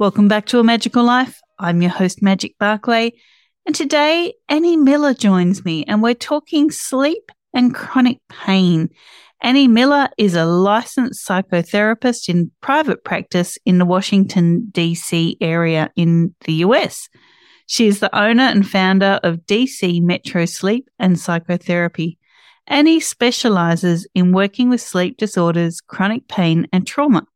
Welcome back to A Magical Life. I'm your host, Magic Barclay, and today Annie Miller joins me, and we're talking sleep and chronic pain. Annie Miller is a licensed psychotherapist in private practice in the Washington, D.C. area in the US. She is the owner and founder of DC Metro Sleep and Psychotherapy. Annie specializes in working with sleep disorders, chronic pain, and trauma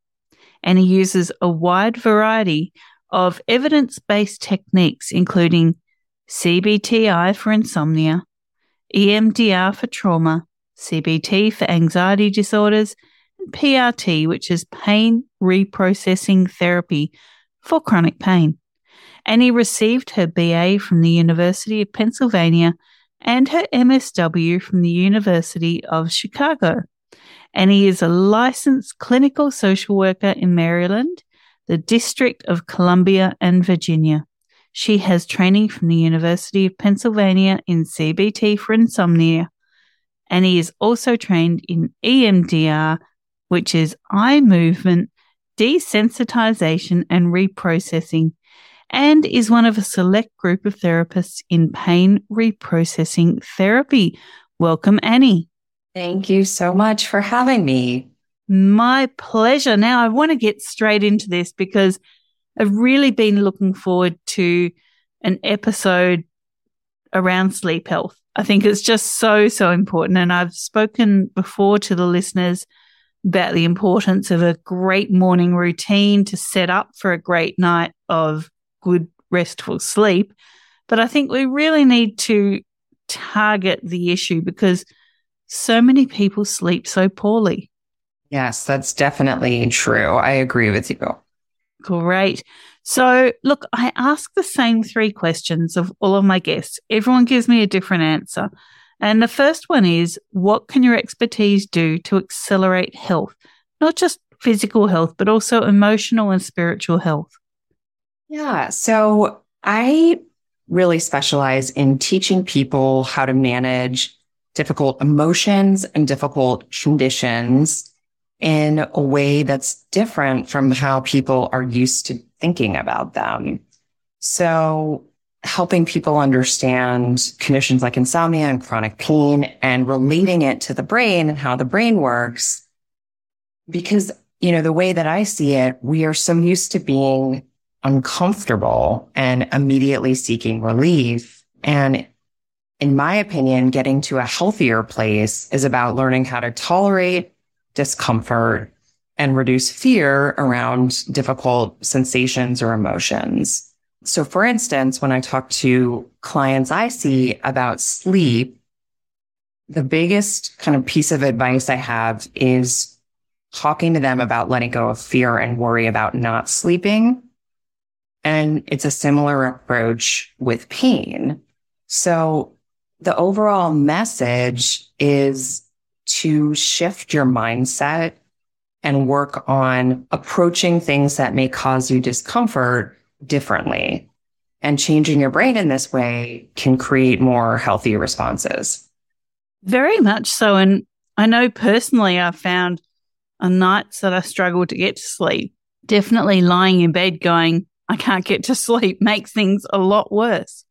and he uses a wide variety of evidence based techniques, including CBTI for insomnia, EMDR for trauma, CBT for anxiety disorders, and PRT, which is pain reprocessing therapy for chronic pain. And he received her BA from the University of Pennsylvania and her MSW from the University of Chicago and he is a licensed clinical social worker in Maryland, the District of Columbia, and Virginia. She has training from the University of Pennsylvania in CBT for insomnia, and he is also trained in EMDR, which is eye movement desensitization and reprocessing, and is one of a select group of therapists in pain reprocessing therapy. Welcome, Annie. Thank you so much for having me. My pleasure. Now, I want to get straight into this because I've really been looking forward to an episode around sleep health. I think it's just so, so important. And I've spoken before to the listeners about the importance of a great morning routine to set up for a great night of good, restful sleep. But I think we really need to target the issue because so many people sleep so poorly. Yes, that's definitely true. I agree with you. Great. So, look, I ask the same three questions of all of my guests. Everyone gives me a different answer. And the first one is what can your expertise do to accelerate health? Not just physical health, but also emotional and spiritual health. Yeah. So, I really specialize in teaching people how to manage difficult emotions and difficult conditions in a way that's different from how people are used to thinking about them. So helping people understand conditions like insomnia and chronic pain and relating it to the brain and how the brain works. Because, you know, the way that I see it, we are so used to being uncomfortable and immediately seeking relief. And in my opinion, getting to a healthier place is about learning how to tolerate discomfort and reduce fear around difficult sensations or emotions. So for instance, when I talk to clients I see about sleep, the biggest kind of piece of advice I have is talking to them about letting go of fear and worry about not sleeping. And it's a similar approach with pain. So the overall message is to shift your mindset and work on approaching things that may cause you discomfort differently. And changing your brain in this way can create more healthy responses. Very much so. And I know personally, I've found on nights that I struggle to get to sleep, definitely lying in bed going, I can't get to sleep makes things a lot worse.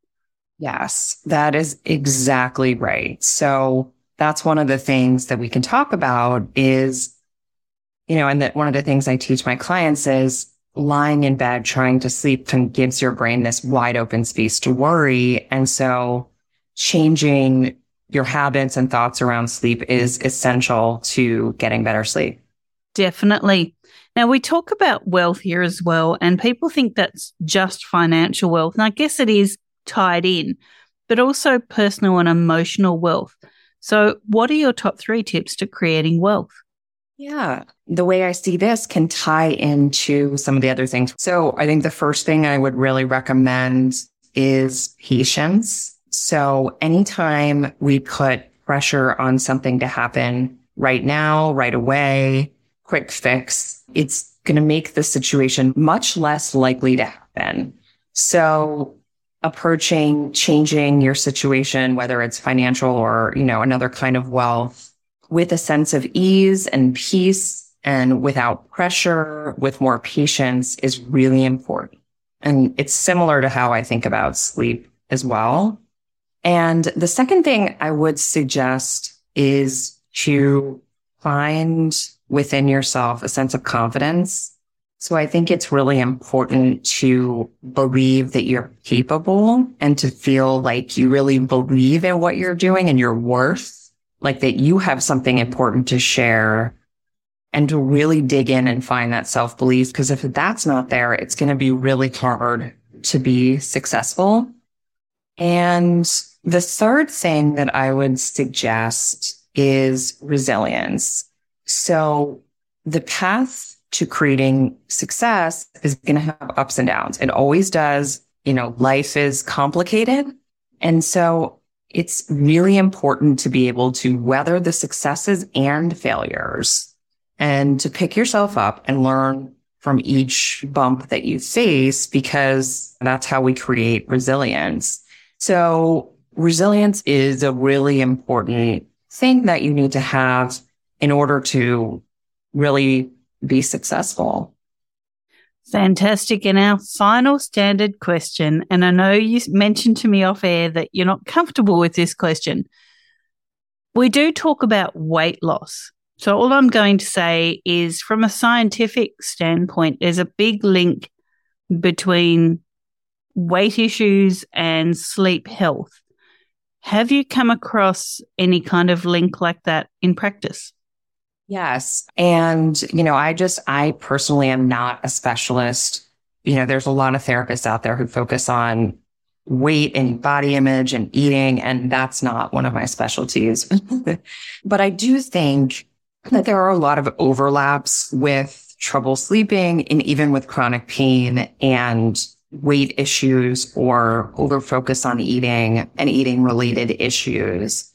Yes, that is exactly right. So that's one of the things that we can talk about is, you know, and that one of the things I teach my clients is lying in bed trying to sleep gives your brain this wide open space to worry. And so changing your habits and thoughts around sleep is essential to getting better sleep. Definitely. Now, we talk about wealth here as well, and people think that's just financial wealth. And I guess it is tied in, but also personal and emotional wealth. So, what are your top three tips to creating wealth? Yeah. The way I see this can tie into some of the other things. So I think the first thing I would really recommend is patience. So anytime we put pressure on something to happen right now, right away, quick fix, it's going to make the situation much less likely to happen. So approaching changing your situation, whether it's financial or, you know, another kind of wealth with a sense of ease and peace and without pressure, with more patience is really important. And it's similar to how I think about sleep as well. And the second thing I would suggest is to find within yourself a sense of confidence. So I think it's really important to believe that you're capable and to feel like you really believe in what you're doing and your worth like that you have something important to share and to really dig in and find that self belief. Cause if that's not there, it's going to be really hard to be successful. And the third thing that I would suggest is resilience. So the path to creating success is going to have ups and downs. It always does. You know, life is complicated. And so it's really important to be able to weather the successes and failures and to pick yourself up and learn from each bump that you face because that's how we create resilience. So resilience is a really important thing that you need to have in order to really be successful. Fantastic. And our final standard question, and I know you mentioned to me off air that you're not comfortable with this question. We do talk about weight loss. So, all I'm going to say is from a scientific standpoint, there's a big link between weight issues and sleep health. Have you come across any kind of link like that in practice? Yes. And, you know, I just, I personally am not a specialist. You know, there's a lot of therapists out there who focus on weight and body image and eating, and that's not one of my specialties. but I do think that there are a lot of overlaps with trouble sleeping and even with chronic pain and weight issues or over focus on eating and eating related issues.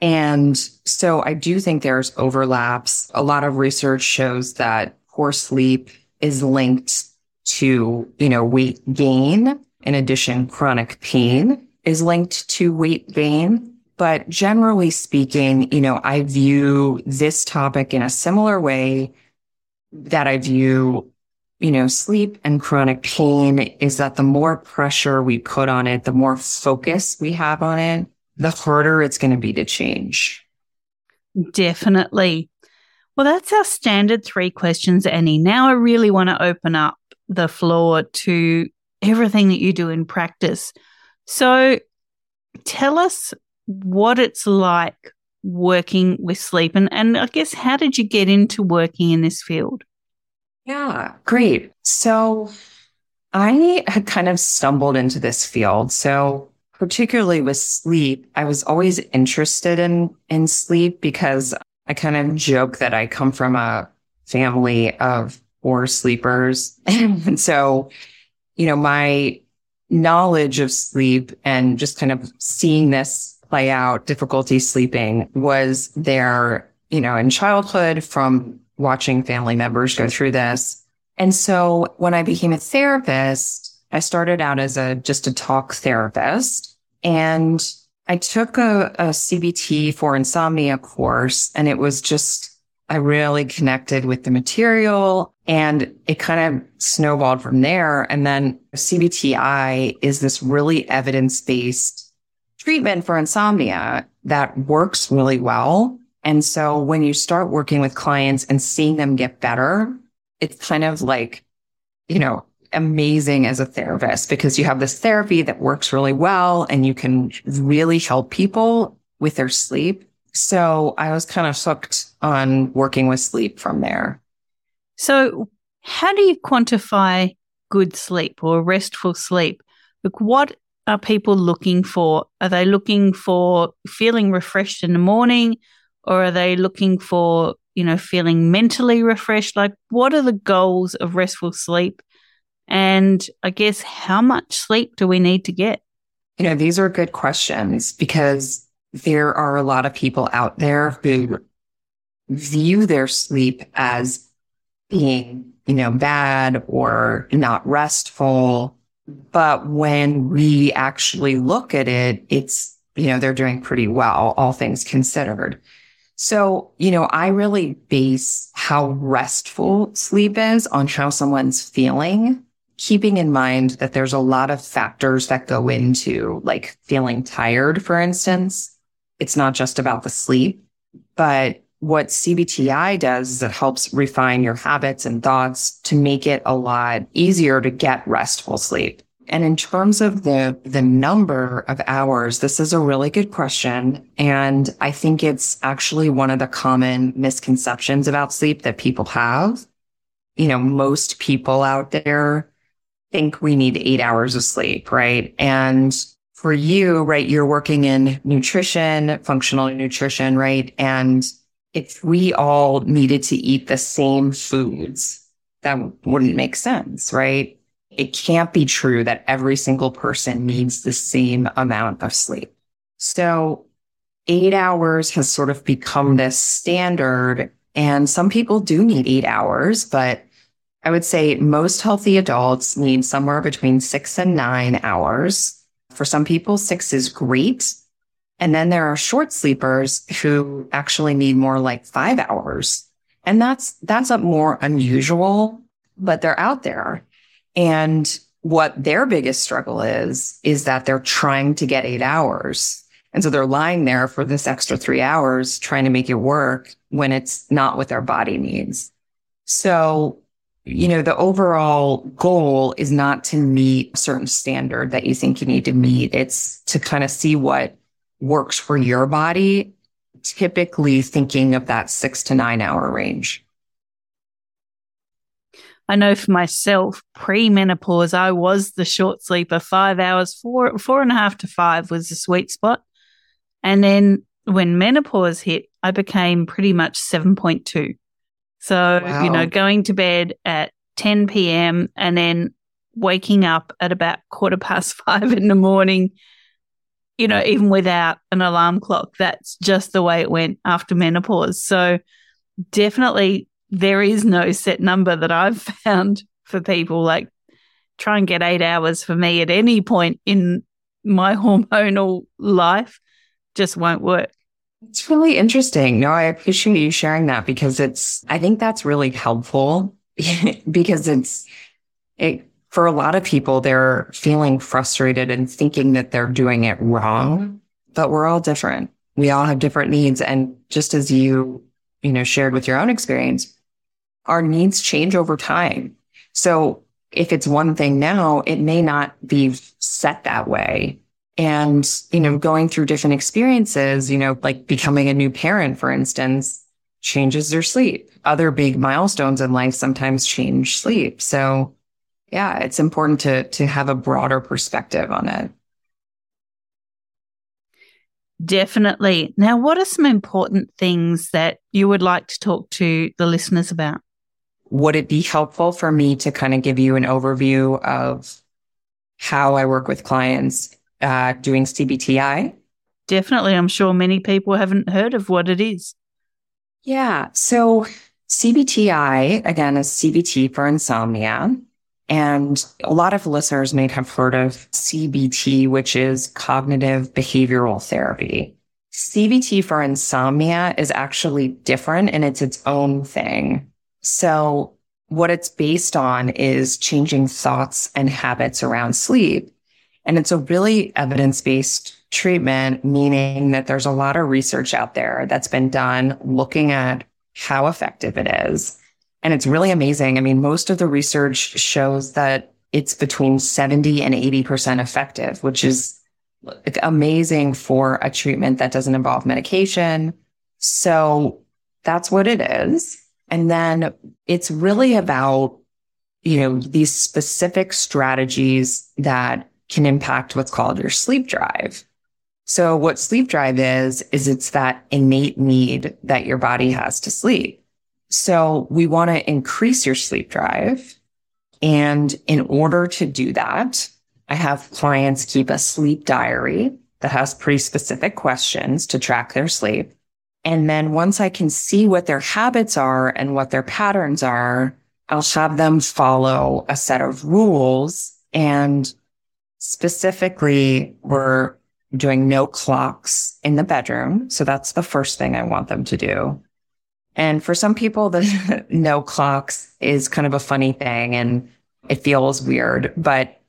And so I do think there's overlaps. A lot of research shows that poor sleep is linked to, you know, weight gain. In addition, chronic pain is linked to weight gain. But generally speaking, you know, I view this topic in a similar way that I view, you know, sleep and chronic pain is that the more pressure we put on it, the more focus we have on it, the harder it's going to be to change. Definitely. Well, that's our standard three questions, Annie. Now I really want to open up the floor to everything that you do in practice. So tell us what it's like working with sleep and, and I guess how did you get into working in this field? Yeah, great. So I had kind of stumbled into this field. So particularly with sleep, I was always interested in, in sleep because I kind of joke that I come from a family of poor sleepers. and so, you know, my knowledge of sleep and just kind of seeing this play out, difficulty sleeping was there, you know, in childhood from watching family members go through this. And so when I became a therapist, I started out as a just a talk therapist and I took a, a CBT for insomnia course and it was just, I really connected with the material and it kind of snowballed from there. And then CBTI is this really evidence based treatment for insomnia that works really well. And so when you start working with clients and seeing them get better, it's kind of like you know, amazing as a therapist because you have this therapy that works really well and you can really help people with their sleep. So I was kind of hooked on working with sleep from there. So how do you quantify good sleep or restful sleep? Like what are people looking for? Are they looking for feeling refreshed in the morning or are they looking for, you know, feeling mentally refreshed? Like what are the goals of restful sleep? And I guess how much sleep do we need to get? You know, these are good questions because there are a lot of people out there who view their sleep as being, you know, bad or not restful. But when we actually look at it, it's, you know, they're doing pretty well, all things considered. So, you know, I really base how restful sleep is on how someone's feeling keeping in mind that there's a lot of factors that go into like feeling tired, for instance. It's not just about the sleep, but what CBTI does is it helps refine your habits and thoughts to make it a lot easier to get restful sleep. And in terms of the, the number of hours, this is a really good question. And I think it's actually one of the common misconceptions about sleep that people have. You know, most people out there think we need eight hours of sleep, right? And for you, right, you're working in nutrition, functional nutrition, right? And if we all needed to eat the same foods, that wouldn't make sense, right? It can't be true that every single person needs the same amount of sleep. So eight hours has sort of become this standard. And some people do need eight hours, but I would say most healthy adults need somewhere between six and nine hours. For some people, six is great. And then there are short sleepers who actually need more like five hours. And that's, that's a more unusual, but they're out there. And what their biggest struggle is, is that they're trying to get eight hours. And so they're lying there for this extra three hours trying to make it work when it's not what their body needs. So you know, the overall goal is not to meet a certain standard that you think you need to meet. It's to kind of see what works for your body, typically thinking of that six to nine hour range. I know for myself, pre-menopause, I was the short sleeper. Five hours, four four and a half to five was the sweet spot. And then when menopause hit, I became pretty much seven point two. So, wow. you know, going to bed at 10 p.m. and then waking up at about quarter past five in the morning, you know, even without an alarm clock. That's just the way it went after menopause. So, definitely there is no set number that I've found for people. Like, try and get eight hours for me at any point in my hormonal life just won't work. It's really interesting. No, I appreciate you sharing that because it's, I think that's really helpful because it's, it, for a lot of people, they're feeling frustrated and thinking that they're doing it wrong, but we're all different. We all have different needs. And just as you, you know, shared with your own experience, our needs change over time. So if it's one thing now, it may not be set that way and, you know, going through different experiences, you know, like becoming a new parent, for instance, changes their sleep. Other big milestones in life sometimes change sleep. So yeah, it's important to, to have a broader perspective on it. Definitely. Now, what are some important things that you would like to talk to the listeners about? Would it be helpful for me to kind of give you an overview of how I work with clients uh, doing CBTI. Definitely. I'm sure many people haven't heard of what it is. Yeah. So CBTI, again, is CBT for insomnia. And a lot of listeners may have heard of CBT, which is cognitive behavioral therapy. CBT for insomnia is actually different and it's its own thing. So what it's based on is changing thoughts and habits around sleep. And it's a really evidence based treatment, meaning that there's a lot of research out there that's been done looking at how effective it is. And it's really amazing. I mean, most of the research shows that it's between 70 and 80% effective, which is amazing for a treatment that doesn't involve medication. So that's what it is. And then it's really about, you know, these specific strategies that can impact what's called your sleep drive. So what sleep drive is, is it's that innate need that your body has to sleep. So we want to increase your sleep drive. And in order to do that, I have clients keep a sleep diary that has pretty specific questions to track their sleep. And then once I can see what their habits are and what their patterns are, I'll have them follow a set of rules. And specifically, we're doing no clocks in the bedroom. So that's the first thing I want them to do. And for some people, the no clocks is kind of a funny thing and it feels weird, but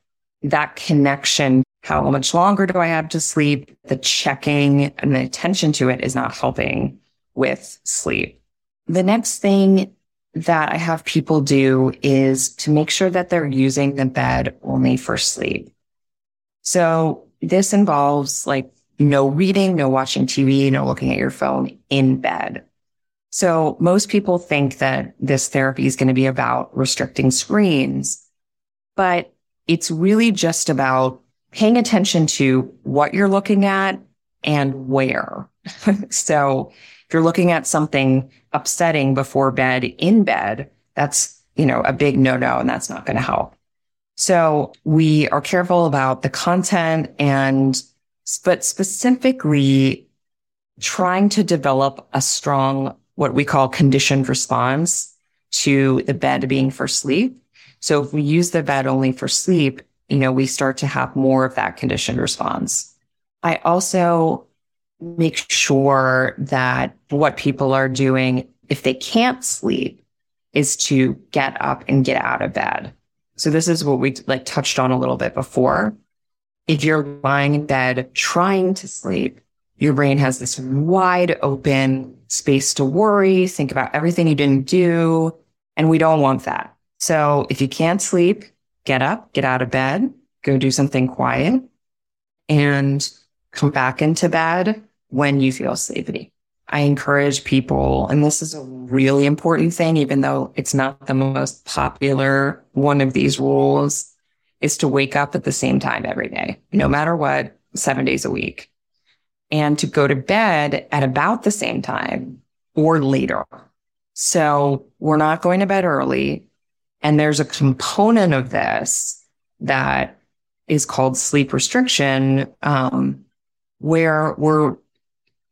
that connection, how much longer do I have to sleep? The checking and the attention to it is not helping with sleep. The next thing that I have people do is to make sure that they're using the bed only for sleep. So this involves like no reading, no watching TV, no looking at your phone in bed. So most people think that this therapy is going to be about restricting screens, but it's really just about paying attention to what you're looking at and where. so if you're looking at something upsetting before bed in bed, that's, you know, a big no no and that's not going to help. So we are careful about the content and, but specifically trying to develop a strong, what we call conditioned response to the bed being for sleep so if we use the bed only for sleep, you know, we start to have more of that conditioned response. I also make sure that what people are doing, if they can't sleep, is to get up and get out of bed. So this is what we like touched on a little bit before. If you're lying in bed trying to sleep, your brain has this wide open space to worry, think about everything you didn't do. And we don't want that. So if you can't sleep, get up, get out of bed, go do something quiet and come back into bed when you feel sleepy. I encourage people, and this is a really important thing, even though it's not the most popular one of these rules, is to wake up at the same time every day, no matter what, seven days a week, and to go to bed at about the same time or later. So we're not going to bed early. And there's a component of this that is called sleep restriction, um, where we're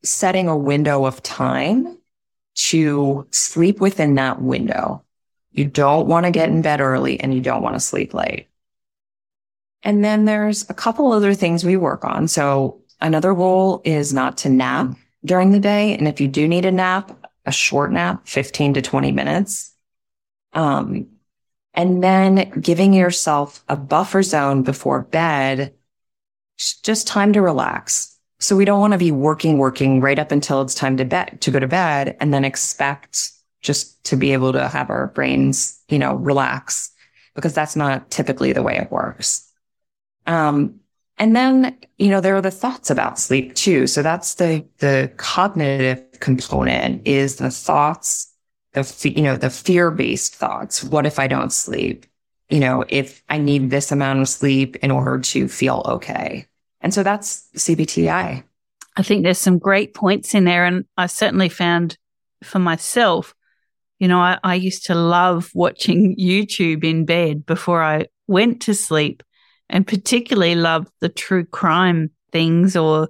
setting a window of time to sleep within that window. You don't want to get in bed early and you don't want to sleep late. And then there's a couple other things we work on. So another rule is not to nap during the day. And if you do need a nap, a short nap, 15 to 20 minutes. Um, and then giving yourself a buffer zone before bed, just time to relax. So we don't want to be working, working right up until it's time to bed, to go to bed and then expect just to be able to have our brains, you know, relax because that's not typically the way it works. Um, and then, you know, there are the thoughts about sleep too. So that's the, the cognitive component is the thoughts the, you know, the fear based thoughts. What if I don't sleep? You know, if I need this amount of sleep in order to feel okay. And so that's CBTI. I think there's some great points in there. And I certainly found for myself, you know, I, I used to love watching YouTube in bed before I went to sleep and particularly loved the true crime things or,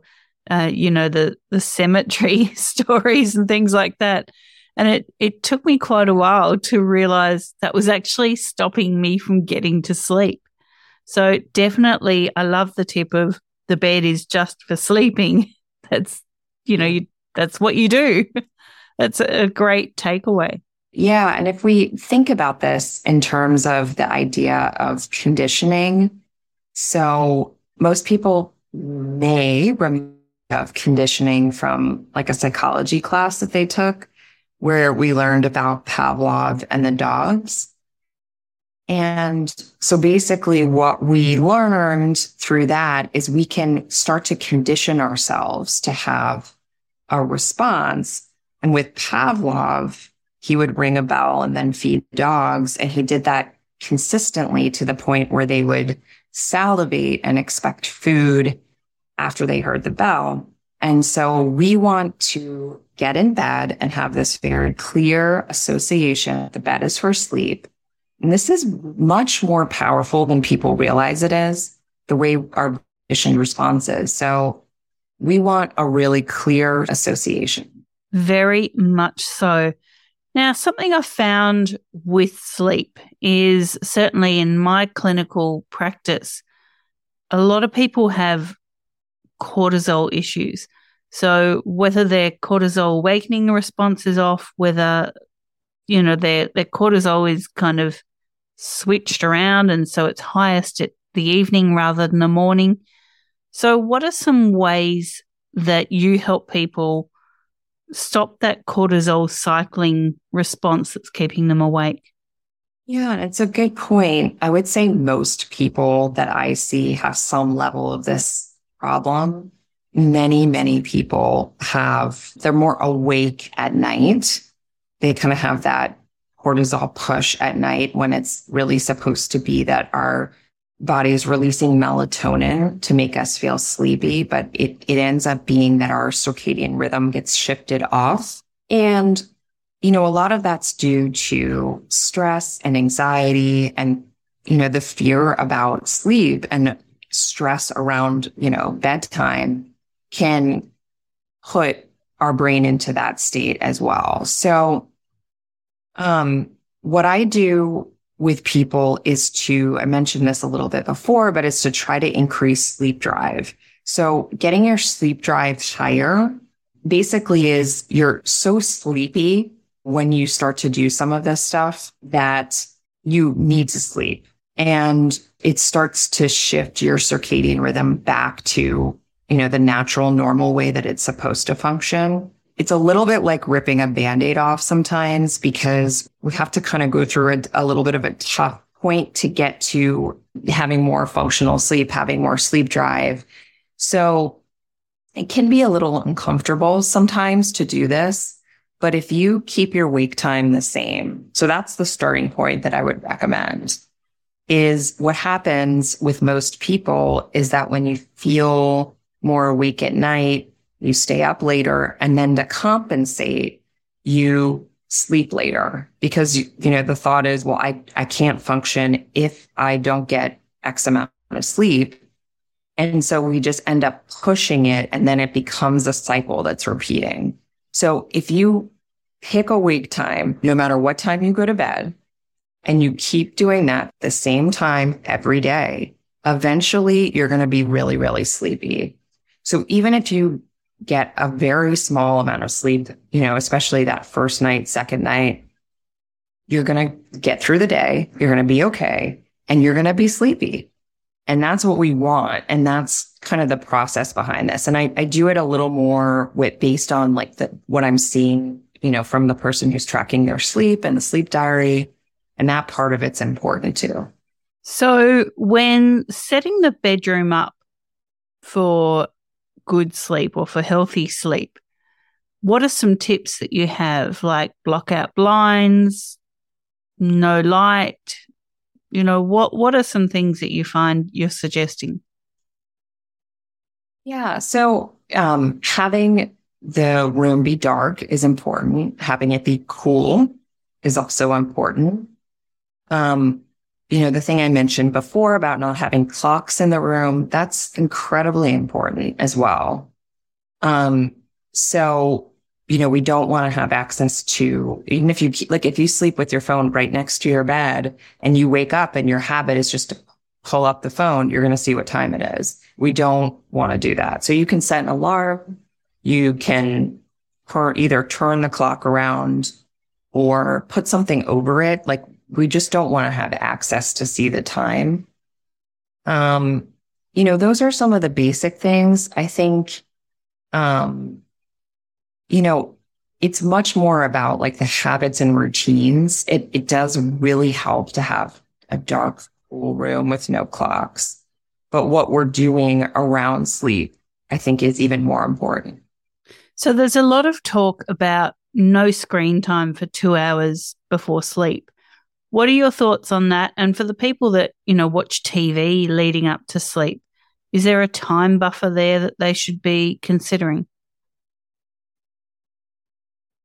uh, you know, the, the cemetery stories and things like that. And it, it took me quite a while to realize that was actually stopping me from getting to sleep. So definitely, I love the tip of the bed is just for sleeping. That's, you know, you, that's what you do. that's a great takeaway. Yeah. And if we think about this in terms of the idea of conditioning, so most people may remember conditioning from like a psychology class that they took where we learned about Pavlov and the dogs. And so basically what we learned through that is we can start to condition ourselves to have a response. And with Pavlov, he would ring a bell and then feed dogs. And he did that consistently to the point where they would salivate and expect food after they heard the bell. And so we want to get in bed and have this very clear association. The bed is for sleep. And this is much more powerful than people realize it is the way our conditioned response is. So we want a really clear association. Very much so. Now, something I've found with sleep is certainly in my clinical practice, a lot of people have cortisol issues. So whether their cortisol awakening response is off, whether you know their their cortisol is kind of switched around and so it's highest at the evening rather than the morning. So what are some ways that you help people stop that cortisol cycling response that's keeping them awake? Yeah, it's a good point. I would say most people that I see have some level of this problem. Many, many people have, they're more awake at night. They kind of have that cortisol push at night when it's really supposed to be that our body is releasing melatonin to make us feel sleepy, but it, it ends up being that our circadian rhythm gets shifted off. And, you know, a lot of that's due to stress and anxiety and, you know, the fear about sleep and stress around, you know, bedtime can put our brain into that state as well. So, um, what I do with people is to, I mentioned this a little bit before, but it's to try to increase sleep drive. So getting your sleep drive higher basically is you're so sleepy when you start to do some of this stuff that you need to sleep and it starts to shift your circadian rhythm back to, you know, the natural normal way that it's supposed to function it's a little bit like ripping a band-aid off sometimes because we have to kind of go through a, a little bit of a tough point to get to having more functional sleep, having more sleep drive. So it can be a little uncomfortable sometimes to do this. But if you keep your wake time the same, so that's the starting point that I would recommend is what happens with most people is that when you feel more awake at night, you stay up later and then to compensate, you sleep later because you, you know, the thought is, well, I, I can't function if I don't get X amount of sleep. And so we just end up pushing it and then it becomes a cycle that's repeating. So if you pick a wake time, no matter what time you go to bed, and you keep doing that the same time every day, eventually you're going to be really, really sleepy. So even if you get a very small amount of sleep, you know, especially that first night, second night, you're going to get through the day. You're going to be okay and you're going to be sleepy. And that's what we want. And that's kind of the process behind this. And I, I do it a little more with based on like the, what I'm seeing, you know, from the person who's tracking their sleep and the sleep diary. And that part of it's important too. So when setting the bedroom up for good sleep or for healthy sleep, what are some tips that you have, like block out blinds, no light? You know, what, what are some things that you find you're suggesting? Yeah. So, um, having the room be dark is important. Having it be cool is also important. Um, you know, the thing I mentioned before about not having clocks in the room, that's incredibly important as well. Um, so, you know, we don't want to have access to, even if you like, if you sleep with your phone right next to your bed and you wake up and your habit is just to pull up the phone, you're going to see what time it is. We don't want to do that. So you can set an alarm. You can either turn the clock around or put something over it. Like we just don't want to have access to see the time. Um, you know, those are some of the basic things. I think, um, you know, it's much more about like the habits and routines. It, it does really help to have a dark, cool room with no clocks. But what we're doing around sleep, I think is even more important. So there's a lot of talk about no screen time for two hours before sleep. What are your thoughts on that? And for the people that, you know, watch TV leading up to sleep, is there a time buffer there that they should be considering?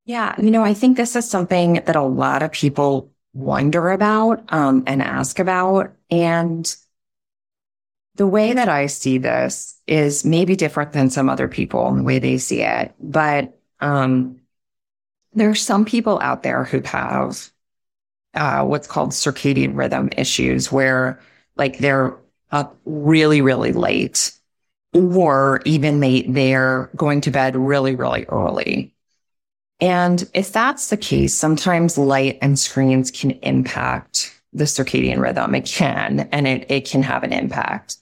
Yeah, you know, I think this is something that a lot of people wonder about um, and ask about. And the way that I see this is maybe different than some other people in the way they see it. But um, there are some people out there who have uh, what's called circadian rhythm issues, where like they're up really, really late, or even they they're going to bed really, really early. And if that's the case, sometimes light and screens can impact the circadian rhythm. It can, and it, it can have an impact.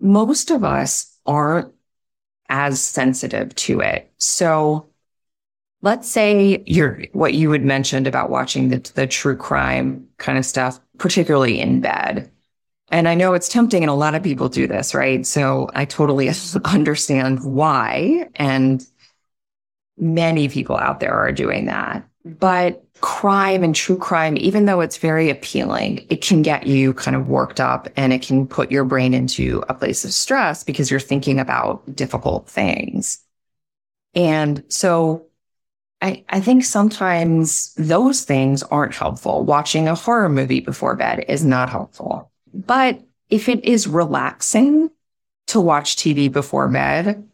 Most of us aren't as sensitive to it. So let's say you're what you had mentioned about watching the, the true crime kind of stuff, particularly in bed. And I know it's tempting and a lot of people do this, right? So I totally understand why. And many people out there are doing that. But crime and true crime, even though it's very appealing, it can get you kind of worked up and it can put your brain into a place of stress because you're thinking about difficult things. And so I, I think sometimes those things aren't helpful. Watching a horror movie before bed is not helpful. But if it is relaxing to watch TV before bed,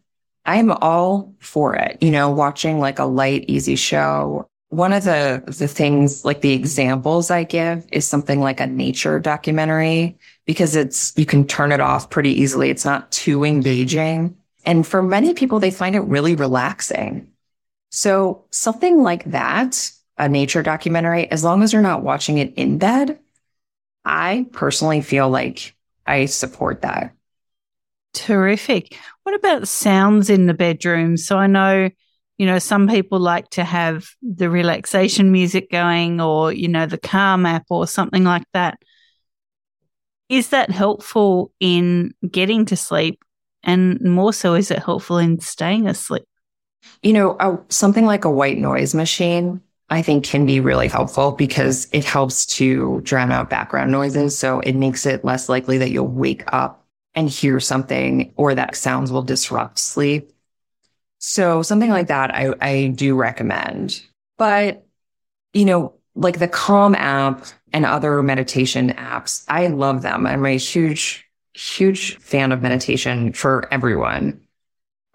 I'm all for it. You know, watching like a light, easy show. One of the, the things, like the examples I give is something like a nature documentary because it's, you can turn it off pretty easily. It's not too engaging. And for many people, they find it really relaxing. So something like that, a nature documentary, as long as you're not watching it in bed, I personally feel like I support that. Terrific. What about sounds in the bedroom? So I know, you know, some people like to have the relaxation music going or, you know, the calm app or something like that. Is that helpful in getting to sleep? And more so, is it helpful in staying asleep? You know, a, something like a white noise machine, I think can be really helpful because it helps to drown out background noises. So it makes it less likely that you'll wake up and hear something or that sounds will disrupt sleep. So something like that, I, I do recommend. But, you know, like the Calm app and other meditation apps, I love them. I'm a huge, huge fan of meditation for everyone.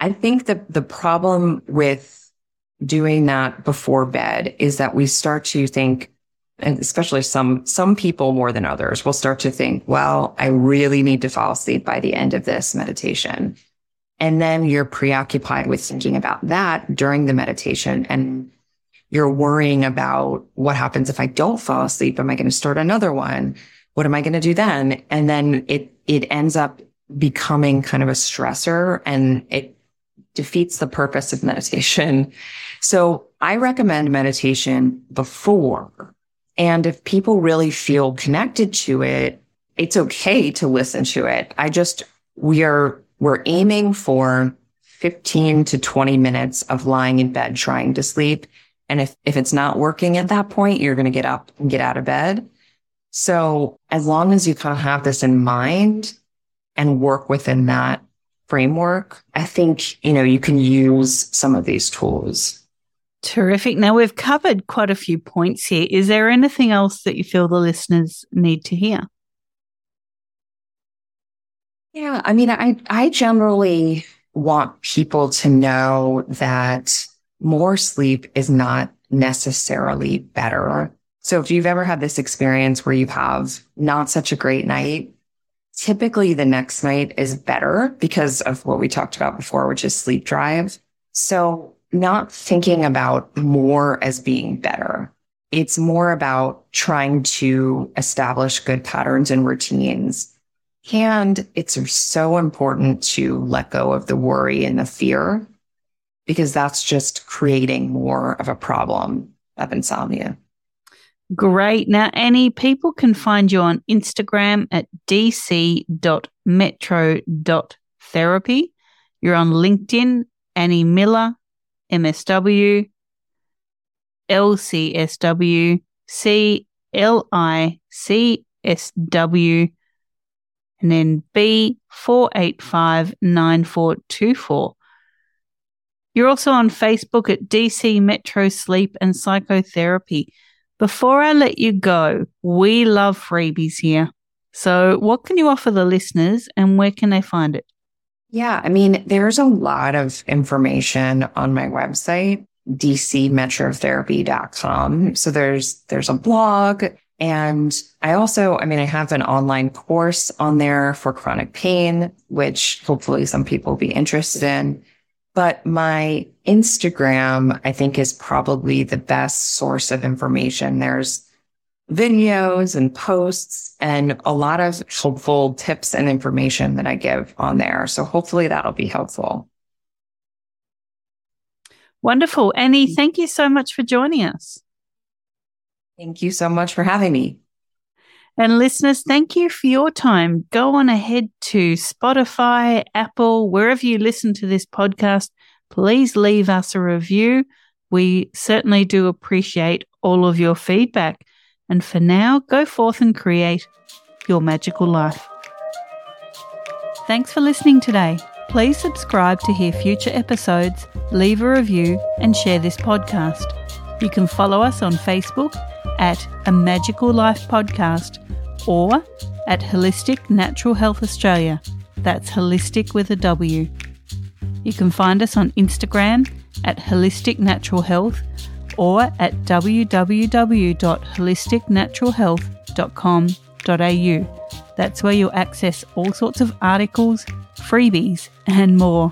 I think that the problem with doing that before bed is that we start to think, and especially some, some people more than others will start to think, well, I really need to fall asleep by the end of this meditation. And then you're preoccupied with thinking about that during the meditation and you're worrying about what happens if I don't fall asleep. Am I going to start another one? What am I going to do then? And then it, it ends up becoming kind of a stressor and it defeats the purpose of meditation. So I recommend meditation before and if people really feel connected to it, it's okay to listen to it. I just, we are, we're aiming for 15 to 20 minutes of lying in bed trying to sleep. And if, if it's not working at that point, you're going to get up and get out of bed. So as long as you kind of have this in mind and work within that framework, I think, you know, you can use some of these tools. Terrific. Now we've covered quite a few points here. Is there anything else that you feel the listeners need to hear? Yeah, I mean, I I generally want people to know that more sleep is not necessarily better. So if you've ever had this experience where you have not such a great night, typically the next night is better because of what we talked about before, which is sleep drive. So not thinking about more as being better. It's more about trying to establish good patterns and routines. And it's so important to let go of the worry and the fear because that's just creating more of a problem of insomnia. Great. Now, Annie, people can find you on Instagram at dc.metro.therapy. You're on LinkedIn, Annie Miller, MSW, LCSW, CLICSW, and then B4859424. You're also on Facebook at DC Metro Sleep and Psychotherapy. Before I let you go, we love freebies here. So, what can you offer the listeners and where can they find it? Yeah, I mean, there's a lot of information on my website, dcmetrotherapy.com. So there's there's a blog and I also, I mean, I have an online course on there for chronic pain, which hopefully some people will be interested in. But my Instagram, I think is probably the best source of information. There's videos and posts and a lot of helpful tips and information that I give on there. So hopefully that'll be helpful. Wonderful. Annie, thank you so much for joining us. Thank you so much for having me. And listeners, thank you for your time. Go on ahead to Spotify, Apple, wherever you listen to this podcast. Please leave us a review. We certainly do appreciate all of your feedback. And for now, go forth and create your magical life. Thanks for listening today. Please subscribe to hear future episodes, leave a review, and share this podcast. You can follow us on Facebook at A Magical Life Podcast or at Wholistic Natural Health Australia. That's holistic with a W. You can find us on Instagram at Wholistic Natural Health or at www.wholisticnaturalhealth.com.au. That's where you'll access all sorts of articles, freebies, and more.